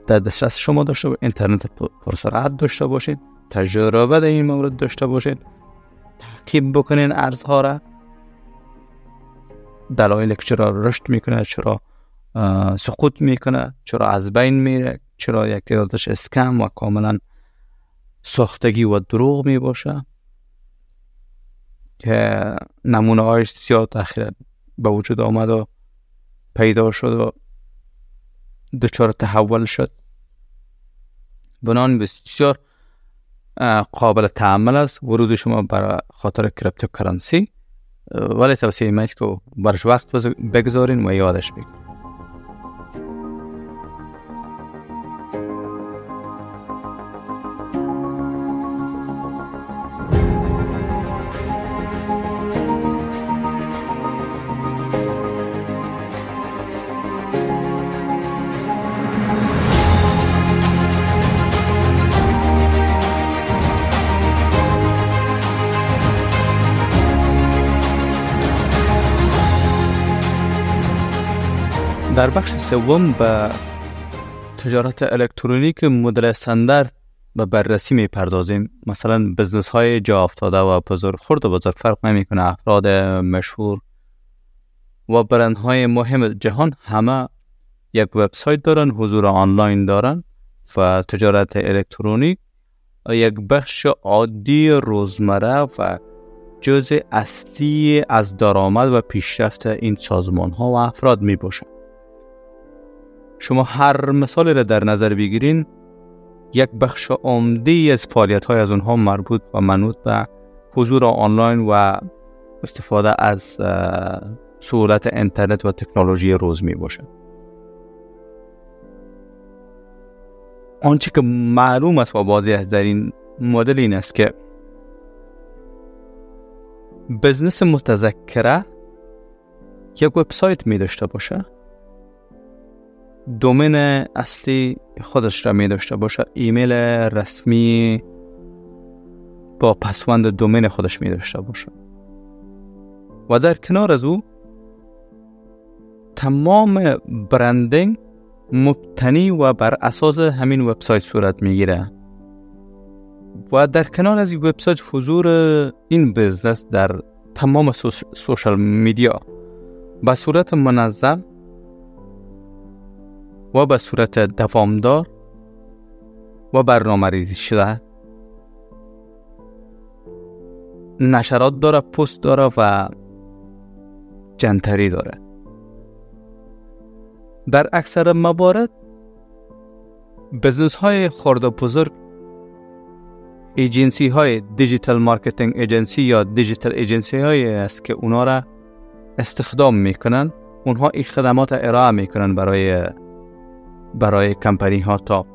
Speaker 1: در دسترس شما داشته باشید اینترنت پرسرعت داشته باشید تجربه در این مورد داشته باشید تعقیب بکنین ارزها را. دلایل چرا رشد می‌کنه چرا سقوط می‌کنه چرا از بین میره چرا یک تعدادش اسکم و کاملا ساختگی و دروغ می باشه که نمونه هایش زیاد اخیرا به وجود آمد و پیدا شد و دچار تحول شد. بنان بسیار قابل تعمل است. ورود شما برای خاطر کریپتوکرنسی ولی توصیه ما که برش وقت بگذارین و یادش بگیرین در بخش سوم به تجارت الکترونیک مدل استاندارد به بررسی می پردازیم مثلا بزنس های جا افتاده و بزرگ خورد و بزرگ فرق نمی کنه افراد مشهور و برند های مهم جهان همه یک وبسایت دارن حضور آنلاین دارن و تجارت الکترونیک یک بخش عادی روزمره و جزء اصلی از درآمد و پیشرفت این سازمان ها و افراد می باشند شما هر مثالی را در نظر بگیرین یک بخش عمده از فعالیت های از اونها مربوط و منوط به حضور آنلاین و استفاده از سهولت اینترنت و تکنولوژی روز می باشه آنچه که معلوم است و بازی است در این مدل این است که بزنس متذکره یک وبسایت می داشته باشه. دومین اصلی خودش را می داشته باشه. ایمیل رسمی با پسوند دومین خودش می داشته باشه. و در کنار از او تمام برندینگ مبتنی و بر اساس همین وبسایت صورت می‌گیره و در کنار از این وبسایت حضور این بزنس در تمام سوشال میدیا. به صورت منظم و به صورت دوامدار و برنامه ریزی شده. نشرات داره پست داره و جنتری داره. در اکثر موارد بزنس های خرد و بزرگ agency های digital marketing agency یا digital agency های است که اونا را استخدام می‌کنن. اونها این خدمات ارائه می‌کنن برای برای کمپانی ها تا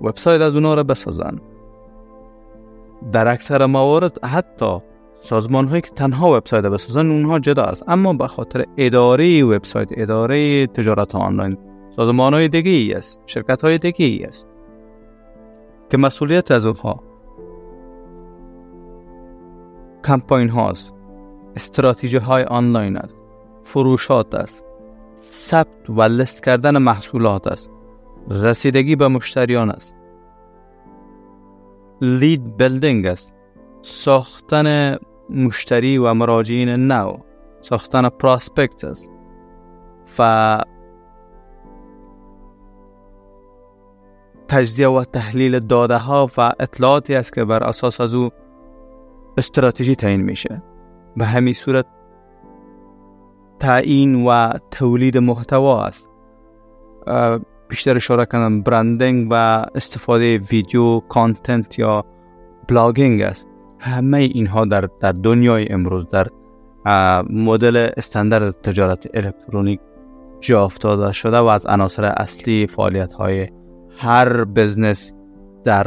Speaker 1: وبسایت از اونا را بسازن. در اکثر موارد حتی سازمان هایی که تنها وبسایت بسازن اونها جدا است. اما به خاطر اداره وبسایت اداره تجارت آنلاین سازمان های دیگه ای است شرکت های دیگه ای است که مسئولیت از اونها کمپاین هاست استراتژی های آنلاین است. فروشات است. ثبت و لست کردن محصولات است. رسیدگی به مشتریان است. لید بلدینگ است. ساختن مشتری و مراجعین نو. ساختن پراسپکت است. و تجزیه و تحلیل داده ها و اطلاعاتی است که بر اساس از او استراتژی تعیین میشه. به همین صورت تعیین و تولید محتوا است. بیشتر اشاره کنم branding و استفاده video content یا blogging است. همه اینها در, در دنیای امروز در مدل استاندارد تجارت الکترونیک جا افتاده شده و از عناصر اصلی فعالیت های هر بزنس در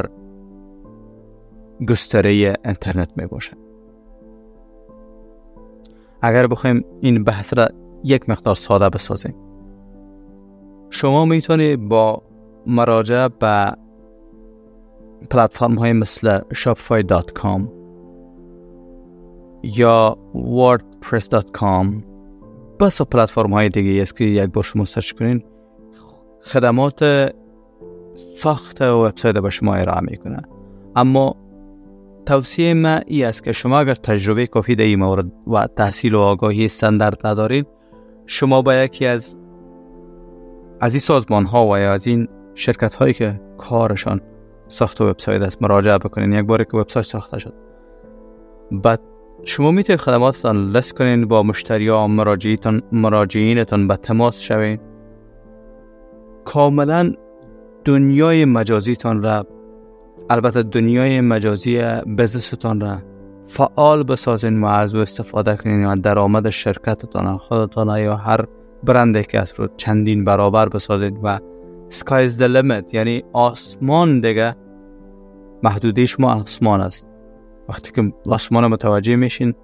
Speaker 1: گستره اینترنت می باشد اگر بخوایم این بحث را یک مقدار ساده بسازیم شما می‌تونید با مراجعه به پلتفرم های مثل shopify.com یا wordpress.com بس پلتفرم های دیگه است که یک بار شما سرچ کنین خدمات ساخت وبسایت به شما ارائه می‌کنه. اما توصیه من ای است که شما اگر تجربه کافی در این مورد و تحصیل و آگاهی استاندارد ندارید شما با یکی از از این سازمان ها و یا از این شرکت هایی که کارشان ساخت وبسایت است مراجعه بکنین. یک باری که وبسایت ساخته شد. بعد شما می‌تونید خدماتتان لست کنین با مشتری ها مراجعینتان مراجعینتان به تماس شوین. کاملا دنیای مجازیتان را البته دنیای مجازی بزنستان را فعال بسازین و از استفاده کنین و درآمد شرکتتان خودتان یا هر برنده که است رو چندین برابر بسازید و سکایز limit یعنی آسمان دیگه محدوده شما آسمان است. وقتی که آسمان متوجه میشین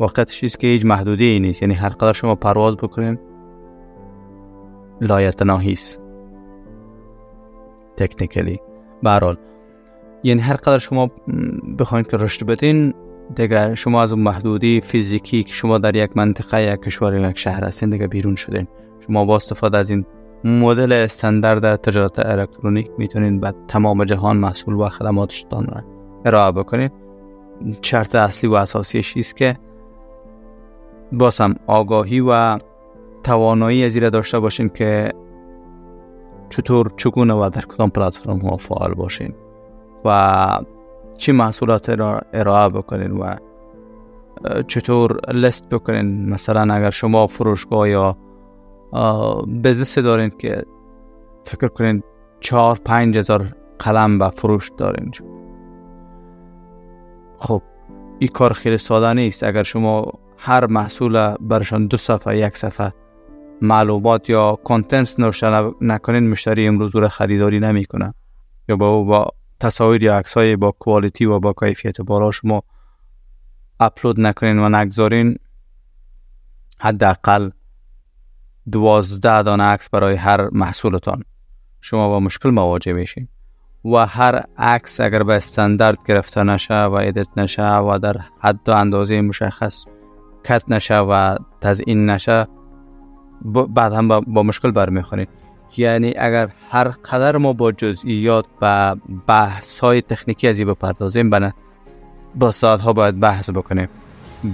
Speaker 1: وقتش است که هیچ محدوده ای نیست یعنی هر قدر شما پرواز بکنین لایتناهی است. تکنیکلی برحال یعنی هر قدر شما بخواید که رشد بدین دیگه شما از اون محدودی فیزیکی که شما در یک منطقه یک کشور یا یک شهر هستین دیگه بیرون شدین. شما با استفاده از این مدل استاندارد تجارت الکترونیک می‌تونین به تمام جهان محصول و خدماتشتان را ارائه بکنید شرط اصلی و اساسیش است که باسم آگاهی و توانایی از داشته باشین که چطور چگونه و در کدام پلتفرم ها فعال باشین. و چی محصولات را ارائه بکنین و چطور لست بکنین؟ مثلا اگر شما فروشگاه یا بزنس دارین که فکر کنین چهار پنج هزار قلم و فروش دارین. خب این کار خیلی ساده نیست. اگر شما هر محصول برشان دو صفحه یک صفحه معلومات یا کانتنت نوشته نکنین مشتری امروز رو خریداری نمی‌کنه. یا با با تصاویر یا عکس های با کوالیتی و با کیفیت بالا شما اپلود نکنین و نگذارین حداقل دوازده دانه عکس برای هر محصولتان. شما با مشکل مواجه میشین و هر عکس اگر به استاندارد گرفته نشه و edit نشه و در حد و اندازه مشخص cut نشه و تزیین نشه بعد هم با, مشکل برمیخورید یعنی اگر هر قدر ما با جزئیات و بحث های تکنیکی از این بپردازیم بنا با ساعت ها باید بحث بکنیم.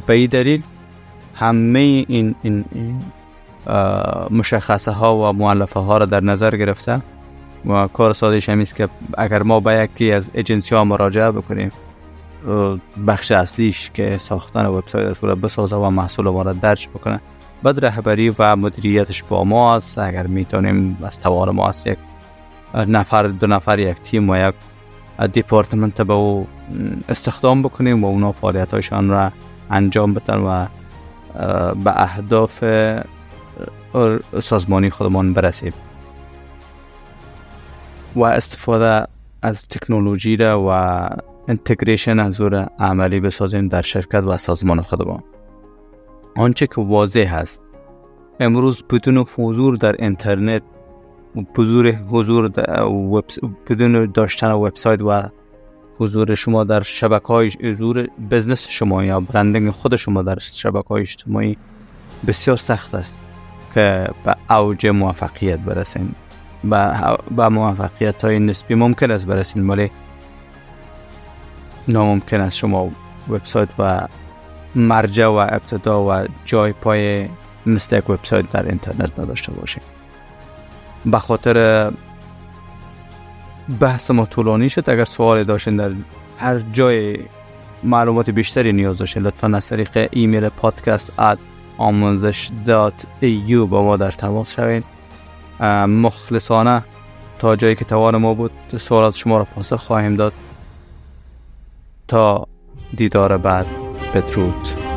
Speaker 1: به دلیل همه این, این, این مشخصه ها و معلفه ها را در نظر گرفته و کار سادهش همیست که اگر ما به یکی از ایجنسی ها مراجعه بکنیم بخش اصلیش که ساختن وبسایت را بسازه و محصول ما را درج بکنه. بعد رهبری و مدیریتش با ما است اگر می‌تونیم از توان ما است یک نفر دو نفر یک تیم و یک دیپارتمنت به او استخدام بکنیم و اونا فعالیت هایشان را انجام بدن و به اهداف سازمانی خودمان برسیم. و استفاده از تکنولوژی را و انتگریشن از او عملی بسازیم در شرکت و سازمان خودمان. آنچه که واضح هست امروز بدون حضور در اینترنت بدون حضور بدون داشتن وبسایت و حضور شما در شبکه های حضور بزنس شما یا برندنگ خود شما در شبکه های اجتماعی بسیار سخت است که به اوج موفقیت برسین. به موفقیت های نسبی ممکن است برسین ولی ناممکن است شما وبسایت و مرجع و ابتدا و جای پای مثل یک وبسایت در اینترنت نداشته باشید به خاطر بحث ما طولانی شد. اگر سوالی داشتین در هر جای معلومات بیشتری نیاز داشتین لطفا از طریق ایمیل podcast at آموزش dot eu با ما در تماس شوین. مخلصانه تا جایی که توان ما بود سوالات شما را پاسخ خواهیم داد. تا دیدار بعد. Petroth.